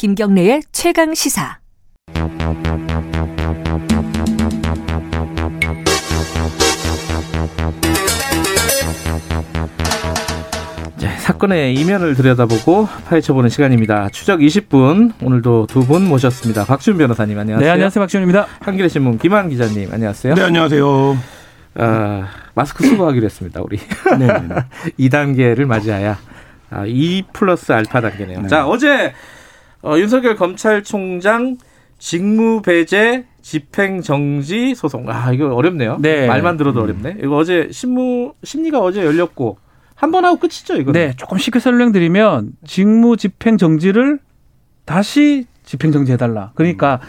김경래의 최강 시사. 사건의 이면을 들여다보고 파헤쳐보는 시간입니다. 추적 20분 오늘도 두 분 모셨습니다. 박준 변호사님 안녕하세요. 네 안녕하세요 박준입니다. 한겨레 신문 김한 기자님 안녕하세요. 네 안녕하세요. 아, 마스크 수거하기로 했습니다 우리. 네. 2 단계를 맞이하여 아, 2 플러스 알파 단계네요. 네. 자 어제 어, 윤석열 검찰총장 직무배제 집행정지 소송. 아 이거 어렵네요. 네. 말만 들어도 어렵네. 이거 어제 신무 심리가 어제 열렸고. 한 번 하고 끝이죠, 이거. 네, 조금 쉽게 설명드리면 직무 집행 정지를 다시 집행 정지 해달라. 그러니까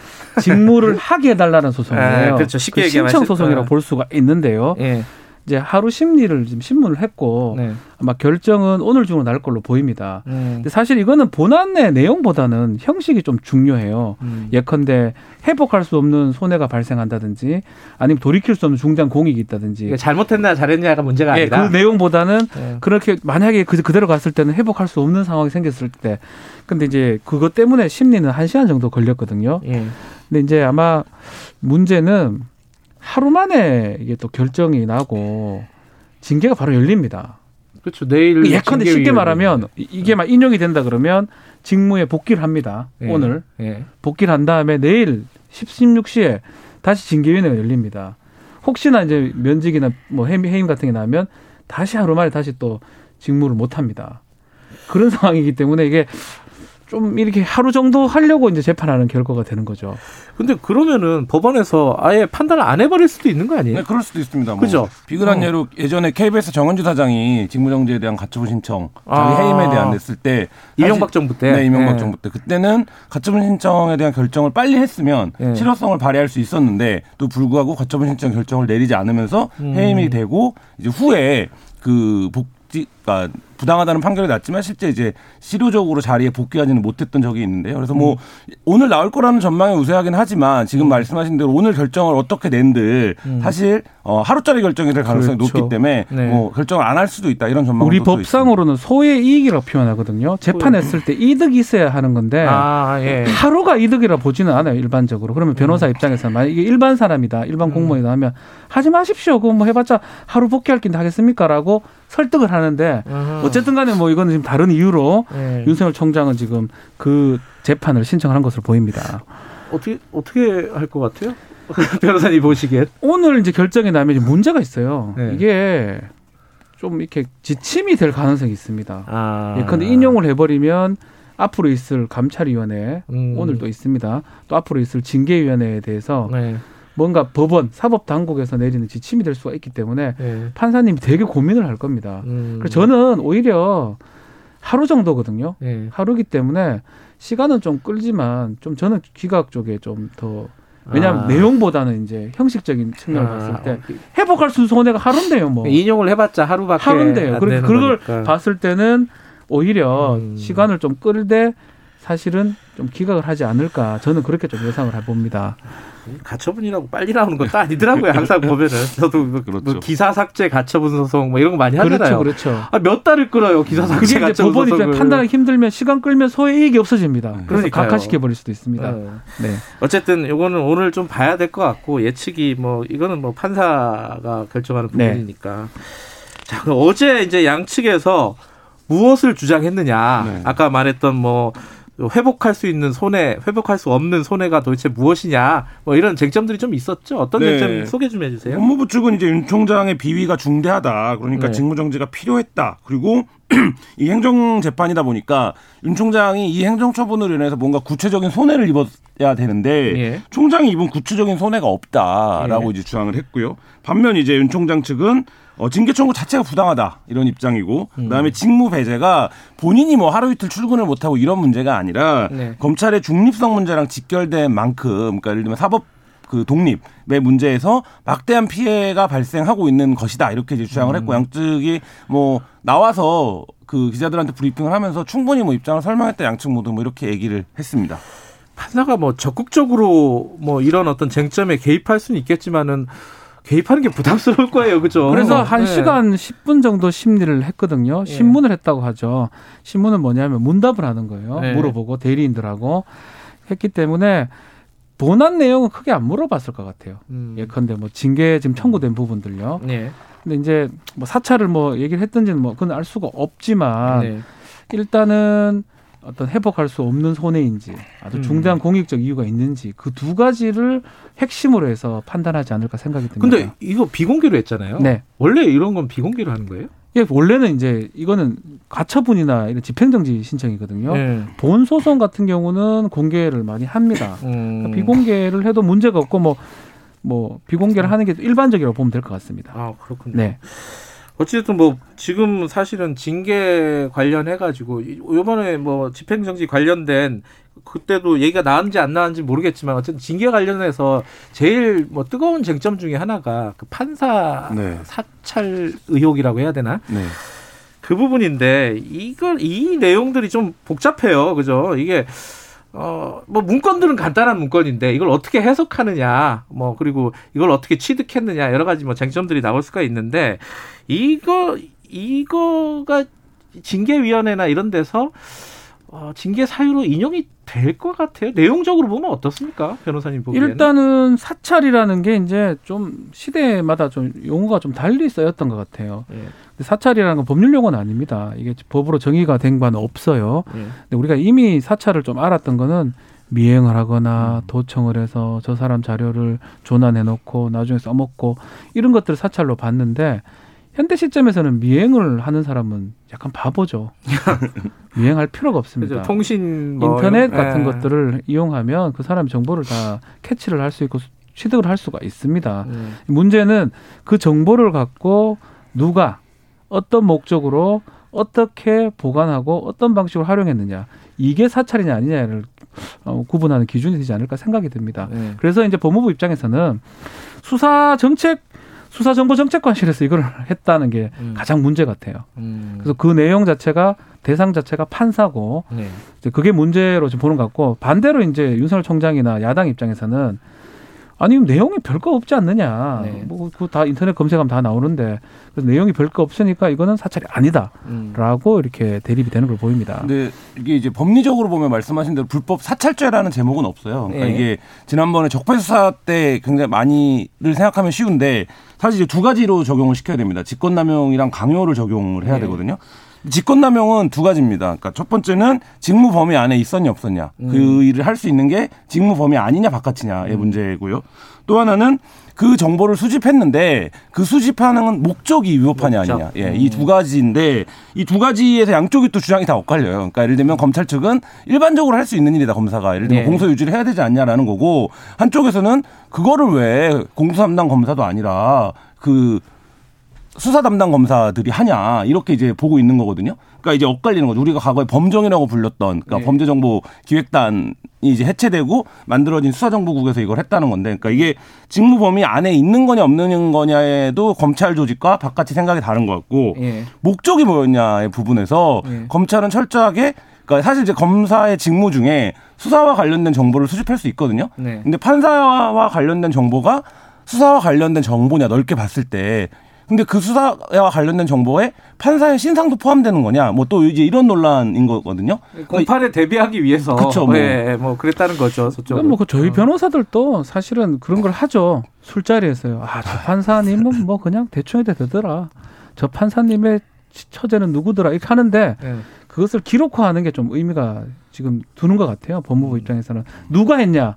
직무를 하게 해달라는 소송이에요. 아, 그렇죠. 쉽게 그 신청 소송이라고 볼 수가 있는데요. 예. 이제 하루 심리를 지금 신문을 했고 네. 아마 결정은 오늘 중으로 날 걸로 보입니다. 네. 근데 사실 이거는 본안의 내용보다는 형식이 좀 중요해요. 음. 예컨대 회복할 수 없는 손해가 발생한다든지 아니면 돌이킬 수 없는 중장 공익이 있다든지 그러니까 잘못했나 잘했냐가 문제가 예, 아니라 그 내용보다는 네. 그렇게 만약에 그, 그대로 갔을 때는 회복할 수 없는 상황이 생겼을 때 근데 이제 그것 때문에 심리는 한 시간 정도 걸렸거든요. 예. 근데 이제 아마 문제는 하루 만에 이게 또 결정이 나고 징계가 바로 열립니다. 그렇죠. 내일 예컨대 쉽게 말하면 이게 막 인용이 된다 그러면 직무에 복귀를 합니다. 예. 오늘 예. 복귀를 한 다음에 내일 10, 16시에 다시 징계위원회가 열립니다. 혹시나 이제 면직이나 뭐 해임, 해임 같은 게 나면 다시 하루 만에 다시 또 직무를 못 합니다. 그런 상황이기 때문에 이게 좀 이렇게 하루 정도 하려고 이제 재판하는 결과가 되는 거죠. 근데 그러면은 법원에서 아예 판단을 안 해버릴 수도 있는 거 아니에요? 네, 그럴 수도 있습니다. 뭐 그죠? 비근한 어. 예로 예전에 KBS 정은주 사장이 직무정지에 대한 가처분 신청, 자기 아. 해임에 대한 냈을 때 이명박 정부 때, 네, 이명박 네. 정부 때 그때는 가처분 신청에 대한 결정을 빨리 했으면 네. 실효성을 발휘할 수 있었는데 또 불구하고 가처분 신청 결정을 내리지 않으면서 음. 해임이 되고 이제 후에 그 복지, 그러니까 부당하다는 판결이 났지만 실제 이제 실효적으로 자리에 복귀하지는 못했던 적이 있는데요. 그래서 뭐 음. 오늘 나올 거라는 전망이 우세하긴 하지만 지금 음. 말씀하신 대로 오늘 결정을 어떻게 낸들 음. 사실 어, 하루짜리 결정이 될 가능성이 그렇죠. 높기 때문에 네. 뭐 결정을 안 할 수도 있다 이런 전망. 우리 법상으로는 소의 이익이라고 표현하거든요. 재판했을 때 이득이 있어야 하는 건데 아, 예. 하루가 이득이라 보지는 않아요 일반적으로. 그러면 변호사 음. 입장에서 만약 이게 일반 사람이다, 일반 음. 공무원이다 하면 하지 마십시오. 그거 뭐 해봤자 하루 복귀할 낀 하겠습니까라고 설득을 하는데 어쨌든 간에 뭐 이거는 지금 다른 이유로 네. 윤석열 총장은 지금 그 재판을 신청한 것으로 보입니다. 어떻게 어떻게 할 것 같아요? 변호사님 보시기엔 오늘 이제 결정이 나면 문제가 있어요. 네. 이게 좀 이렇게 지침이 될 가능성이 있습니다. 아. 예컨대 인용을 해버리면 앞으로 있을 감찰위원회 음. 오늘도 있습니다. 또 앞으로 있을 징계위원회에 대해서 네. 뭔가 법원, 사법 당국에서 내리는 지침이 될 수가 있기 때문에 네. 판사님이 되게 고민을 할 겁니다. 음. 그래서 저는 오히려 하루 정도거든요. 네. 하루기 때문에 시간은 좀 끌지만 좀 저는 기각 쪽에 좀더 왜냐하면 아. 내용보다는 이제 형식적인 측면을 아. 봤을 때 회복할 수 손해가 하루인데요, 뭐 인용을 해봤자 하루밖에 하루인데요. 그러니까 그걸 거니까. 봤을 때는 오히려 음. 시간을 좀 끌되 사실은 좀 기각을 하지 않을까 저는 그렇게 좀 예상을 해봅니다. 가처분이라고 빨리 나오는 것도 아니더라고요. 항상 보면은 저도 뭐 그렇죠. 뭐 기사 삭제 가처분 소송 뭐 이런 거 많이 하잖아요. 그렇죠, 그렇죠. 아, 몇 달을 끌어요 기사 삭제 그게 이제 법원이 판단하기 힘들면 시간 끌면 소액이 없어집니다. 네. 그래서 각하시켜 버릴 수도 있습니다. 네. 네. 어쨌든 이거는 오늘 좀 봐야 될 것 같고 예측이 뭐 이거는 뭐 판사가 결정하는 네. 부분이니까. 네. 자, 그럼 어제 이제 양측에서 무엇을 주장했느냐? 네. 아까 말했던 뭐 회복할 수 있는 손해, 회복할 수 없는 손해가 도대체 무엇이냐, 뭐 이런 쟁점들이 좀 있었죠. 어떤 네. 쟁점 소개 좀 해주세요. 법무부 측은 이제 윤 총장의 비위가 중대하다, 그러니까 네. 직무정지가 필요했다. 그리고 이 행정 재판이다 보니까 윤 총장이 이 행정 처분으로 인해서 뭔가 구체적인 손해를 입어야 되는데 예. 총장이 입은 구체적인 손해가 없다라고 예. 이제 주장을 했고요. 반면 이제 윤 총장 측은 어, 징계 청구 자체가 부당하다 이런 입장이고 음. 그다음에 직무 배제가 본인이 뭐 하루 이틀 출근을 못하고 이런 문제가 아니라 네. 검찰의 중립성 문제랑 직결된 만큼 그러니까 예를 들면 사법 그 독립의 문제에서 막대한 피해가 발생하고 있는 것이다 이렇게 이제 주장을 했고 음. 양측이 뭐 나와서 그 기자들한테 브리핑을 하면서 충분히 뭐 입장을 설명했다 양측 모두 뭐 이렇게 얘기를 했습니다. 판사가 뭐 적극적으로 뭐 이런 어떤 쟁점에 개입할 수는 있겠지만은 개입하는 게 부담스러울 거예요, 그죠? 그래서 한 네. 시간 10분 정도 심리를 했거든요. 예. 신문을 했다고 하죠. 신문은 뭐냐면 문답을 하는 거예요. 네. 물어보고 대리인들하고 했기 때문에 본안 내용은 크게 안 물어봤을 것 같아요. 음. 예컨대 뭐 징계 지금 청구된 부분들요. 네. 근데 이제 뭐 사찰을 뭐 얘기를 했던지는 뭐 그건 알 수가 없지만 네. 일단은 어떤 회복할 수 없는 손해인지 아주 음. 중대한 음. 공익적 이유가 있는지 그 두 가지를 핵심으로 해서 판단하지 않을까 생각이 듭니다. 근데 이거 비공개로 했잖아요. 네. 원래 이런 건 비공개로 하는 거예요? 예, 원래는 이제 이거는 가처분이나 이런 집행정지 신청이거든요. 네. 본 소송 같은 경우는 공개를 많이 합니다. 음. 그러니까 비공개를 해도 문제가 없고 뭐뭐 뭐 비공개를 하는 게 일반적이라고 보면 될 것 같습니다. 아 그렇군요. 네. 어쨌든 뭐 지금 사실은 징계 관련해 가지고 요번에 뭐 집행정지 관련된 그때도 얘기가 나왔는지 안 나왔는지 모르겠지만 어쨌든 징계 관련해서 제일 뭐 뜨거운 쟁점 중에 하나가 그 판사 네. 사찰 의혹이라고 해야 되나? 네. 그 부분인데 이걸 이 내용들이 좀 복잡해요. 그죠? 이게 어, 뭐 문건들은 간단한 문건인데 이걸 어떻게 해석하느냐, 뭐 그리고 이걸 어떻게 취득했느냐 여러 가지 뭐 쟁점들이 나올 수가 있는데 이거 이거가 징계위원회나 이런 데서 어, 징계 사유로 인용이 될 것 같아요. 내용적으로 보면 어떻습니까, 변호사님 보기에는? 일단은 사찰이라는 게 이제 좀 시대마다 좀 용어가 좀 달리 쓰였던 것 같아요. 예. 사찰이라는 건 법률 용어는 아닙니다. 이게 법으로 정의가 된 바는 없어요. 예. 근데 우리가 이미 사찰을 좀 알았던 거는 미행을 하거나 음. 도청을 해서 저 사람 자료를 조난해 놓고 나중에 써먹고 이런 것들을 사찰로 봤는데 현대 시점에서는 미행을 하는 사람은 약간 바보죠. 미행할 필요가 없습니다. 그렇죠. 통신 뭐 인터넷 이런, 같은 예. 것들을 이용하면 그 사람의 정보를 다 캐치를 할 수 있고 취득을 할 수가 있습니다. 예. 문제는 그 정보를 갖고 누가 어떤 목적으로 어떻게 보관하고 어떤 방식으로 활용했느냐 이게 사찰이냐 아니냐를 어, 구분하는 기준이 되지 않을까 생각이 듭니다. 네. 그래서 이제 법무부 입장에서는 수사 정책 수사정보정책관실에서 이걸 했다는 게 음. 가장 문제 같아요. 음. 그래서 그 내용 자체가 대상 자체가 판사고 네. 이제 그게 문제로 좀 보는 것 같고 반대로 이제 윤석열 총장이나 야당 입장에서는 아니 내용이 별거 없지 않느냐. 네. 뭐다 인터넷 검색하면 다 나오는데 그래서 내용이 별거 없으니까 이거는 사찰이 아니다라고 음. 이렇게 대립이 되는 걸 보입니다. 근데 이게 이제 법리적으로 보면 말씀하신 대로 불법 사찰죄라는 제목은 없어요. 그러니까 네. 이게 지난번에 적폐 수사 때 굉장히 많이를 생각하면 쉬운데 사실 이제 두 가지로 적용을 시켜야 됩니다. 직권남용이랑 강요를 적용을 해야 네. 되거든요. 직권남용은 두 가지입니다. 그러니까 첫 번째는 직무 범위 안에 있었냐 없었냐 그 음. 그 일을 할 수 있는 게 직무 범위 아니냐 바깥이냐의 음. 문제고요. 또 하나는 그 정보를 수집했는데 그 수집하는 목적이 위법하냐 목적. 아니냐. 예, 음. 이두 가지인데 이 두 가지에서 양쪽이 또 주장이 다 엇갈려요. 그러니까 예를 들면 검찰 측은 일반적으로 할 수 있는 일이다 검사가 예를 들면 네. 공소 유지를 해야 되지 않냐라는 거고 한쪽에서는 그거를 왜 공소 담당 검사도 아니라 그 수사 담당 검사들이 하냐 이렇게 이제 보고 있는 거거든요. 그러니까 이제 엇갈리는 거죠. 우리가 과거에 범정이라고 불렸던 그러니까 네. 범죄정보 기획단이 이제 해체되고 만들어진 수사정보국에서 이걸 했다는 건데, 그러니까 이게 직무 범위 안에 있는 거냐 없는 거냐에도 검찰 조직과 바깥이 생각이 다른 것 같고 네. 목적이 뭐였냐의 부분에서 네. 검찰은 철저하게 그러니까 사실 이제 검사의 직무 중에 수사와 관련된 정보를 수집할 수 있거든요. 네. 근데 판사와 관련된 정보가 수사와 관련된 정보냐 넓게 봤을 때 근데 그 수사와 관련된 정보에 판사의 신상도 포함되는 거냐? 뭐 또 이제 이런 논란인 거거든요. 공판에 대비하기 위해서. 그렇죠. 뭐. 네, 뭐 그랬다는 거죠. 저쪽으로. 뭐그 저희 어. 변호사들도 사실은 그런 걸 하죠. 술자리에서요. 아, 저 판사님은 뭐 그냥 대충 해도 되더라. 저 판사님의 처제는 누구더라. 이렇게 하는데 네. 그것을 기록화하는 게 좀 의미가 지금 두는 것 같아요. 법무부 음. 입장에서는 누가 했냐?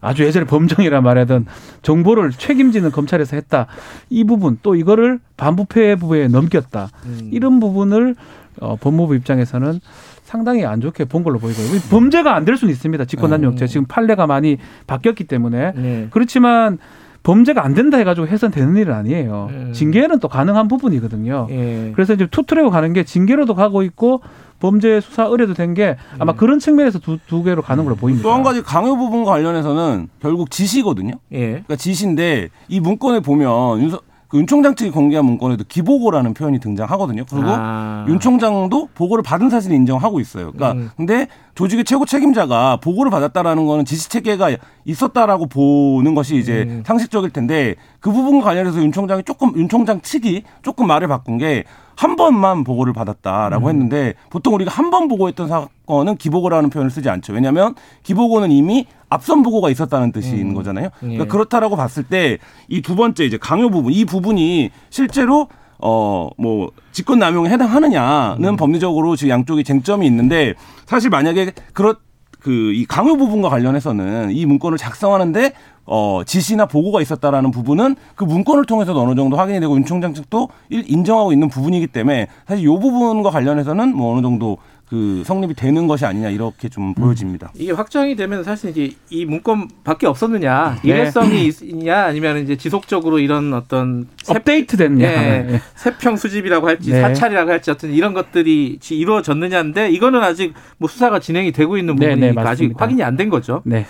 아주 예전에 범정이라 말하던 정보를 책임지는 검찰에서 했다. 이 부분 또 이거를 반부패부에 넘겼다. 음. 이런 부분을 어, 법무부 입장에서는 상당히 안 좋게 본 걸로 보이고요. 범죄가 안 될 수는 있습니다. 직권남용죄 음. 지금 판례가 많이 바뀌었기 때문에 네. 그렇지만 범죄가 안 된다 해가지고 해선되는 일은 아니에요. 음. 징계는 또 가능한 부분이거든요. 예. 그래서 이제 투트랙으로 가는 게 징계로도 가고 있고 범죄 수사 의뢰도 된 게 아마 예. 그런 측면에서 두, 두 개로 가는 걸로 보입니다. 또 한 가지 강요 부분과 관련해서는 결국 지시거든요. 예. 그러니까 지시인데 이 문건에 보면 윤석 그윤 총장 측이 공개한 문건에도 기보고라는 표현이 등장하거든요. 그리고 아. 윤 총장도 보고를 받은 사실을 인정하고 있어요. 그러니까 음. 근데 조직의 최고 책임자가 보고를 받았다라는 거는 지시 체계가 있었다라고 보는 것이 이제 음. 상식적일 텐데 그 부분과 관련해서 윤 총장이 조금 윤 총장 측이 조금 말을 바꾼 게 한 번만 보고를 받았다라고 음. 했는데 보통 우리가 한 번 보고했던 사건은 기보고라는 표현을 쓰지 않죠. 왜냐하면 기보고는 이미 앞선 보고가 있었다는 뜻인 음. 거잖아요. 그러니까 예. 그렇다라고 봤을 때 이 두 번째 이제 강요 부분 이 부분이 실제로 어뭐 직권 남용에 해당하느냐는 음. 법리적으로 지금 양쪽이 쟁점이 있는데 사실 만약에 그렇 그 이 강요 부분과 관련해서는 이 문건을 작성하는데 어 지시나 보고가 있었다라는 부분은 그 문건을 통해서도 어느 정도 확인이 되고 윤 총장 측도 인정하고 있는 부분이기 때문에 사실 이 부분과 관련해서는 뭐 어느 정도 그 성립이 되는 것이 아니냐 이렇게 좀 보여집니다. 이게 확정이 되면 사실 이제 이 문건밖에 없었느냐 네. 일회성이 있냐 아니면 이제 지속적으로 이런 어떤 업데이트 됐냐 예, 네. 세평 수집이라고 할지 네. 사찰이라고 할지 어떤 이런 것들이 이루어졌느냐인데 이거는 아직 뭐 수사가 진행이 되고 있는 네, 부분이 네, 아직 확인이 안 된 거죠. 네.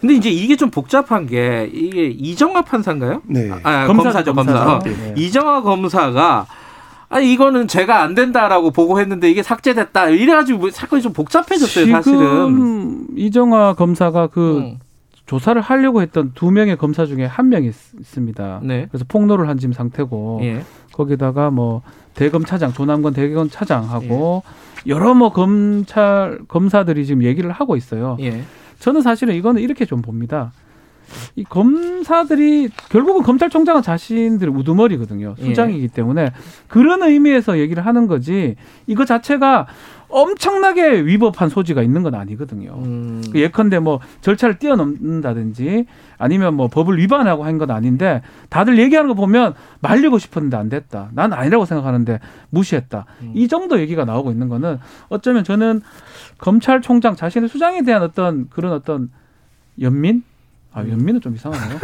근데 이제 이게 좀 복잡한 게 이게 이정화 판사인가요? 네. 아, 검사죠, 검사. 검사. 네. 이정화 검사가 아니 이거는 제가 안 된다라고 보고했는데 이게 삭제됐다 이래가지고 뭐 사건이 좀 복잡해졌어요 지금 사실은 이정화 검사가 그 음. 조사를 하려고 했던 두 명의 검사 중에 한 명이 있습니다. 네. 그래서 폭로를 한 지금 상태고 예. 거기다가 뭐 대검 차장 조남건 대검 차장하고 예. 여러 뭐 검찰 검사들이 지금 얘기를 하고 있어요. 예. 저는 사실은 이거는 이렇게 좀 봅니다. 이 검사들이 결국은 검찰총장은 자신들의 우두머리거든요. 예. 수장이기 예. 때문에 그런 의미에서 얘기를 하는 거지 이거 자체가 엄청나게 위법한 소지가 있는 건 아니거든요. 음. 그 예컨대 뭐 절차를 뛰어넘는다든지 아니면 뭐 법을 위반하고 한 건 아닌데 다들 얘기하는 거 보면 말리고 싶었는데 안 됐다. 난 아니라고 생각하는데 무시했다. 음. 이 정도 얘기가 나오고 있는 거는 어쩌면 저는 검찰총장 자신의 수장에 대한 어떤 그런 어떤 연민 아 연민은 좀 이상하네요.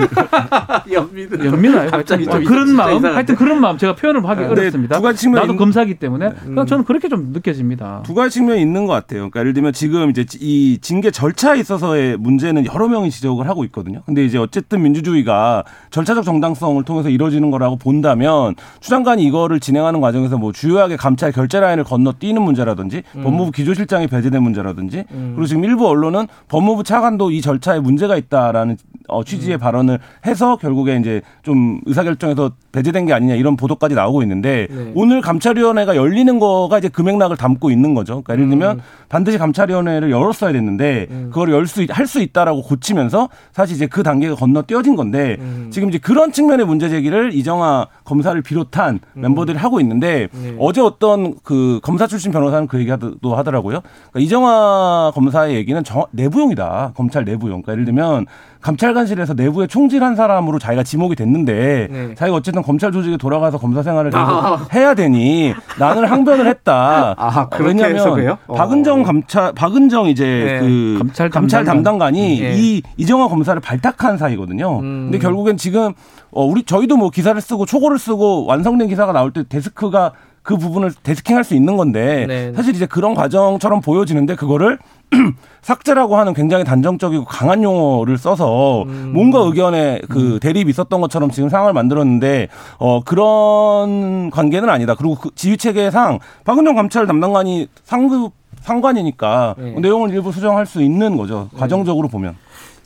연민은 연민은 갑자기 좀 그런 마음. 이상한데? 하여튼 그런 마음 제가 표현을 하기 네, 어렵습니다. 두 가지 측면 나도 검사기 때문에 네. 그냥 저는 그렇게 좀 느껴집니다. 두 가지 측면이 있는 것 같아요. 그러니까 예를 들면 지금 이제 이 징계 절차에 있어서의 문제는 여러 명이 지적을 하고 있거든요. 근데 이제 어쨌든 민주주의가 절차적 정당성을 통해서 이루어지는 거라고 본다면 추장관이 이거를 진행하는 과정에서 뭐 주요하게 감찰 결재 라인을 건너뛰는 문제라든지 음. 법무부 기조실장이 배제된 문제라든지 음. 그리고 지금 일부 언론은 법무부 차관도 이 절차에 문제가 있다라는 어, 취지의 음. 발언을 해서 결국에 이제 좀 의사결정에서 배제된 게 아니냐 이런 보도까지 나오고 있는데 네. 오늘 감찰위원회가 열리는 거가 이제 금액락을 담고 있는 거죠. 그러니까 예를 들면 음. 반드시 감찰위원회를 열었어야 됐는데 음. 그걸 열 수 할 수 있다라고 고치면서 사실 이제 그 단계가 건너뛰어진 건데 음. 지금 이제 그런 측면의 문제 제기를 이정아 검사를 비롯한 음. 멤버들이 하고 있는데 네. 어제 어떤 그 검사 출신 변호사는 그 얘기도 하더라고요. 그러니까 이정아 검사의 얘기는 정, 내부용이다. 검찰 내부용. 그러니까 예를 들면 감찰관실에서 내부에 총질한 사람으로 자기가 지목이 됐는데 네. 자기가 어쨌든 검찰 조직에 돌아가서 검사 생활을 아. 해야 되니 나는 항변을 했다. 아, 왜냐하면 어. 박은정 감찰 박은정 이제 네. 그 감찰, 감찰 담당관. 이 네. 이 이정화 검사를 발탁한 사이거든요. 음. 근데 결국엔 지금 어 우리 저희도 뭐 기사를 쓰고 초고를 쓰고 완성된 기사가 나올 때 데스크가 그 부분을 데스킹할 수 있는 건데 네. 사실 이제 그런 과정처럼 보여지는데 그거를 삭제라고 하는 굉장히 단정적이고 강한 용어를 써서 음. 뭔가 의견에 그 음. 대립이 있었던 것처럼 지금 상황을 만들었는데 어 그런 관계는 아니다. 그리고 그 지휘 체계상 박은정 감찰 담당관이 상급 상관이니까 네. 내용을 일부 수정할 수 있는 거죠. 네. 과정적으로 보면.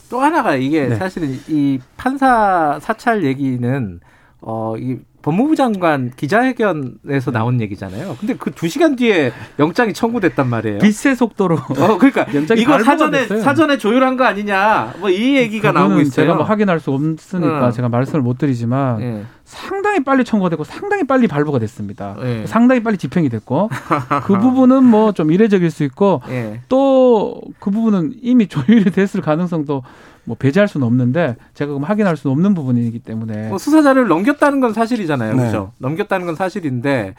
또 하나가 이게 네. 사실은 이 판사 사찰 얘기는 어 이 법무부 장관 기자회견에서 나온 얘기잖아요. 근데 그 두 시간 뒤에 영장이 청구됐단 말이에요. 빛의 속도로. 어, 그러니까 이거 사전에 됐어요. 사전에 조율한 거 아니냐. 뭐 이 얘기가 나오고 있어요. 제가 뭐 확인할 수 없으니까 어. 제가 말씀을 못 드리지만 네. 상당히 빨리 청구가 됐고 상당히 빨리 발부가 됐습니다. 네. 상당히 빨리 집행이 됐고 그 부분은 뭐 좀 이례적일 수 있고 네. 또그 부분은 이미 조율이 됐을 가능성도 뭐 배제할 수는 없는데 제가 그럼 확인할 수는 없는 부분이기 때문에 뭐 수사 자료를 넘겼다는 건 사실이잖아요, 네. 그렇죠? 넘겼다는 건 사실인데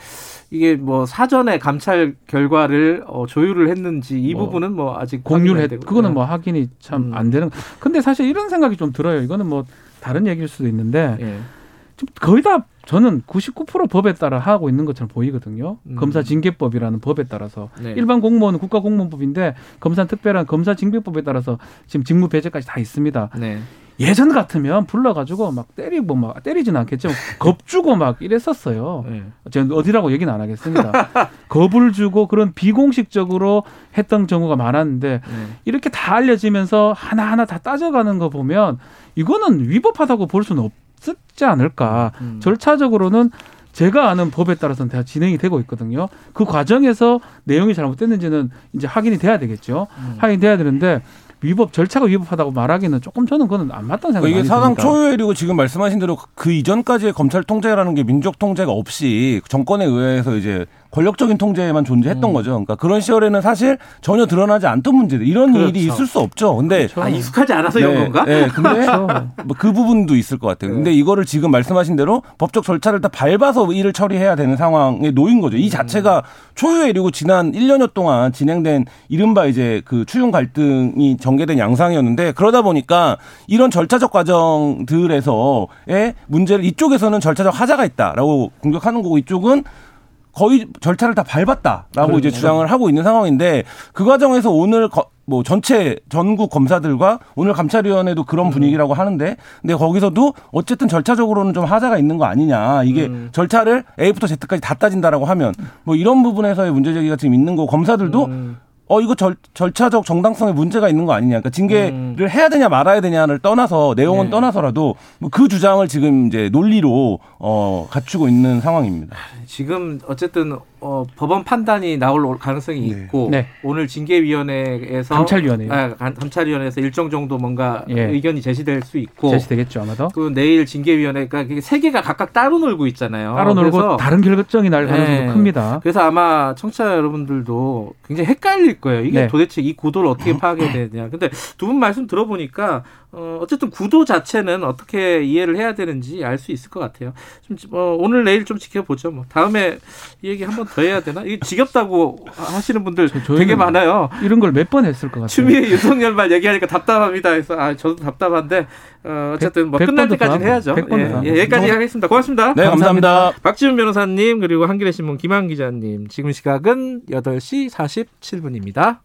이게 뭐 사전에 감찰 결과를 어, 조율을 했는지 이 뭐 부분은 뭐 아직 공유를 했 그거는 뭐 확인이 참안 음. 되는. 근데 사실 이런 생각이 좀 들어요. 이거는 뭐 다른 얘기일 수도 있는데 예. 거의 다 저는 99% 법에 따라 하고 있는 것처럼 보이거든요. 음. 검사 징계법이라는 법에 따라서 네. 일반 공무원은 국가 공무원법인데 검사 특별한 검사 징계법에 따라서 지금 직무 배제까지 다 있습니다. 네. 예전 같으면 불러가지고 막 때리고 막 때리지는 않겠지만 겁 주고 막 이랬었어요. 네. 제가 어디라고 얘기는 안 하겠습니다. 겁을 주고 그런 비공식적으로 했던 경우가 많았는데 네. 이렇게 다 알려지면서 하나하나 다 따져가는 거 보면 이거는 위법하다고 볼 수는 없 지 않을까. 음. 절차적으로는 제가 아는 법에 따라서는 다 진행이 되고 있거든요. 그 과정에서 내용이 잘못됐는지는 이제 확인이 돼야 되겠죠. 음. 확인돼야 되는데 위법 절차가 위법하다고 말하기는 조금 저는 그건 안 맞다는 생각이 이게 사상 초유일이고 지금 말씀하신 대로 그 이전까지의 검찰 통제라는 게 민족 통제가 없이 정권에 의해서 이제 권력적인 통제만 존재했던 음. 거죠. 그러니까 그런 시절에는 사실 전혀 드러나지 않던 문제들 이런 그렇죠. 일이 있을 수 없죠. 근데 그렇죠. 아, 익숙하지 않아서 네, 이런 건가? 네, 근데 그렇죠. 뭐그 부분도 있을 것 같아요. 근데 네. 이거를 지금 말씀하신 대로 법적 절차를 다 밟아서 일을 처리해야 되는 상황에 놓인 거죠. 이 음. 자체가 초유의 일이고 지난 1년여 동안 진행된 이른바 이제 그 추용 갈등이 전개된 양상이었는데 그러다 보니까 이런 절차적 과정들에서의 문제를 이쪽에서는 절차적 하자가 있다라고 공격하는 거고 이쪽은 거의 절차를 다 밟았다라고 그렇죠. 이제 주장을 하고 있는 상황인데 그 과정에서 오늘 거, 뭐 전체 전국 검사들과 오늘 감찰위원회도 그런 음. 분위기라고 하는데 근데 거기서도 어쨌든 절차적으로는 좀 하자가 있는 거 아니냐 이게 음. 절차를 A부터 Z까지 다 따진다라고 하면 뭐 이런 부분에서의 문제 제기가 지금 있는 거 검사들도 음. 어 이거 절, 절차적 정당성에 문제가 있는 거 아니냐. 그러니까 징계를 음. 해야 되냐 말아야 되냐를 떠나서 내용은 네. 떠나서라도 뭐 그 주장을 지금 이제 논리로 어 갖추고 있는 상황입니다. 지금 어쨌든 어, 법원 판단이 나올 가능성이 네. 있고 네. 오늘 징계위원회에서 감찰위원회 아, 감찰위원회에서 일정 정도 뭔가 예. 의견이 제시될 수 있고 제시되겠죠 아마도 그 내일 징계위원회가 세 개가 각각 따로 놀고 있잖아요. 따로 놀고 다른 결정이 날 가능성이 네. 큽니다. 그래서 아마 청취자 여러분들도 굉장히 헷갈릴 거예요. 이게 네. 도대체 이 구도를 어떻게 파악해야 되냐. 근데 두 분 말씀 들어보니까 어, 어쨌든 구도 자체는 어떻게 이해를 해야 되는지 알 수 있을 것 같아요. 좀, 어, 오늘 내일 좀 지켜보죠. 뭐 다음에 이 얘기 한 번 더 해야 되나? 이게 지겹다고 하시는 분들 되게 많아요. 이런 걸 몇 번 했을 것 같아요. 추미애 윤석열 말 얘기하니까 답답합니다. 그래서 아 저도 답답한데 어, 어쨌든 뭐 끝날 때까지는 해야죠. 예, 예, 여기까지 하겠습니다. 고맙습니다. 네, 감사합니다. 감사합니다. 박지훈 변호사님 그리고 한겨레 신문 김한 기자님 지금 시각은 8시 47분입니다.